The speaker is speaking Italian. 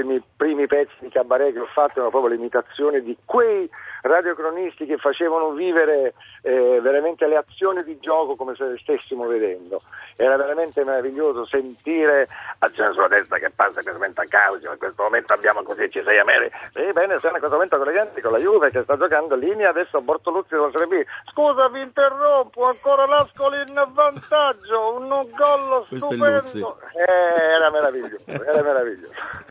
dei miei primi pezzi di cabaret che ho fatto erano proprio l'imitazione di quei radiocronisti che facevano vivere eh, veramente le azioni di gioco come se le stessimo vedendo. Era veramente meraviglioso sentire ah, azione sulla destra che passa in questo momento a causa, in questo momento abbiamo così ci sei a me. Sì, bene, sono in questo momento con le con la Juve che sta giocando linea, adesso Bortoluzzi della Serie B. Scusa, vi interrompo, ancora l'Ascoli in vantaggio, un gol stupendo. Eh, era meraviglioso, era meraviglioso.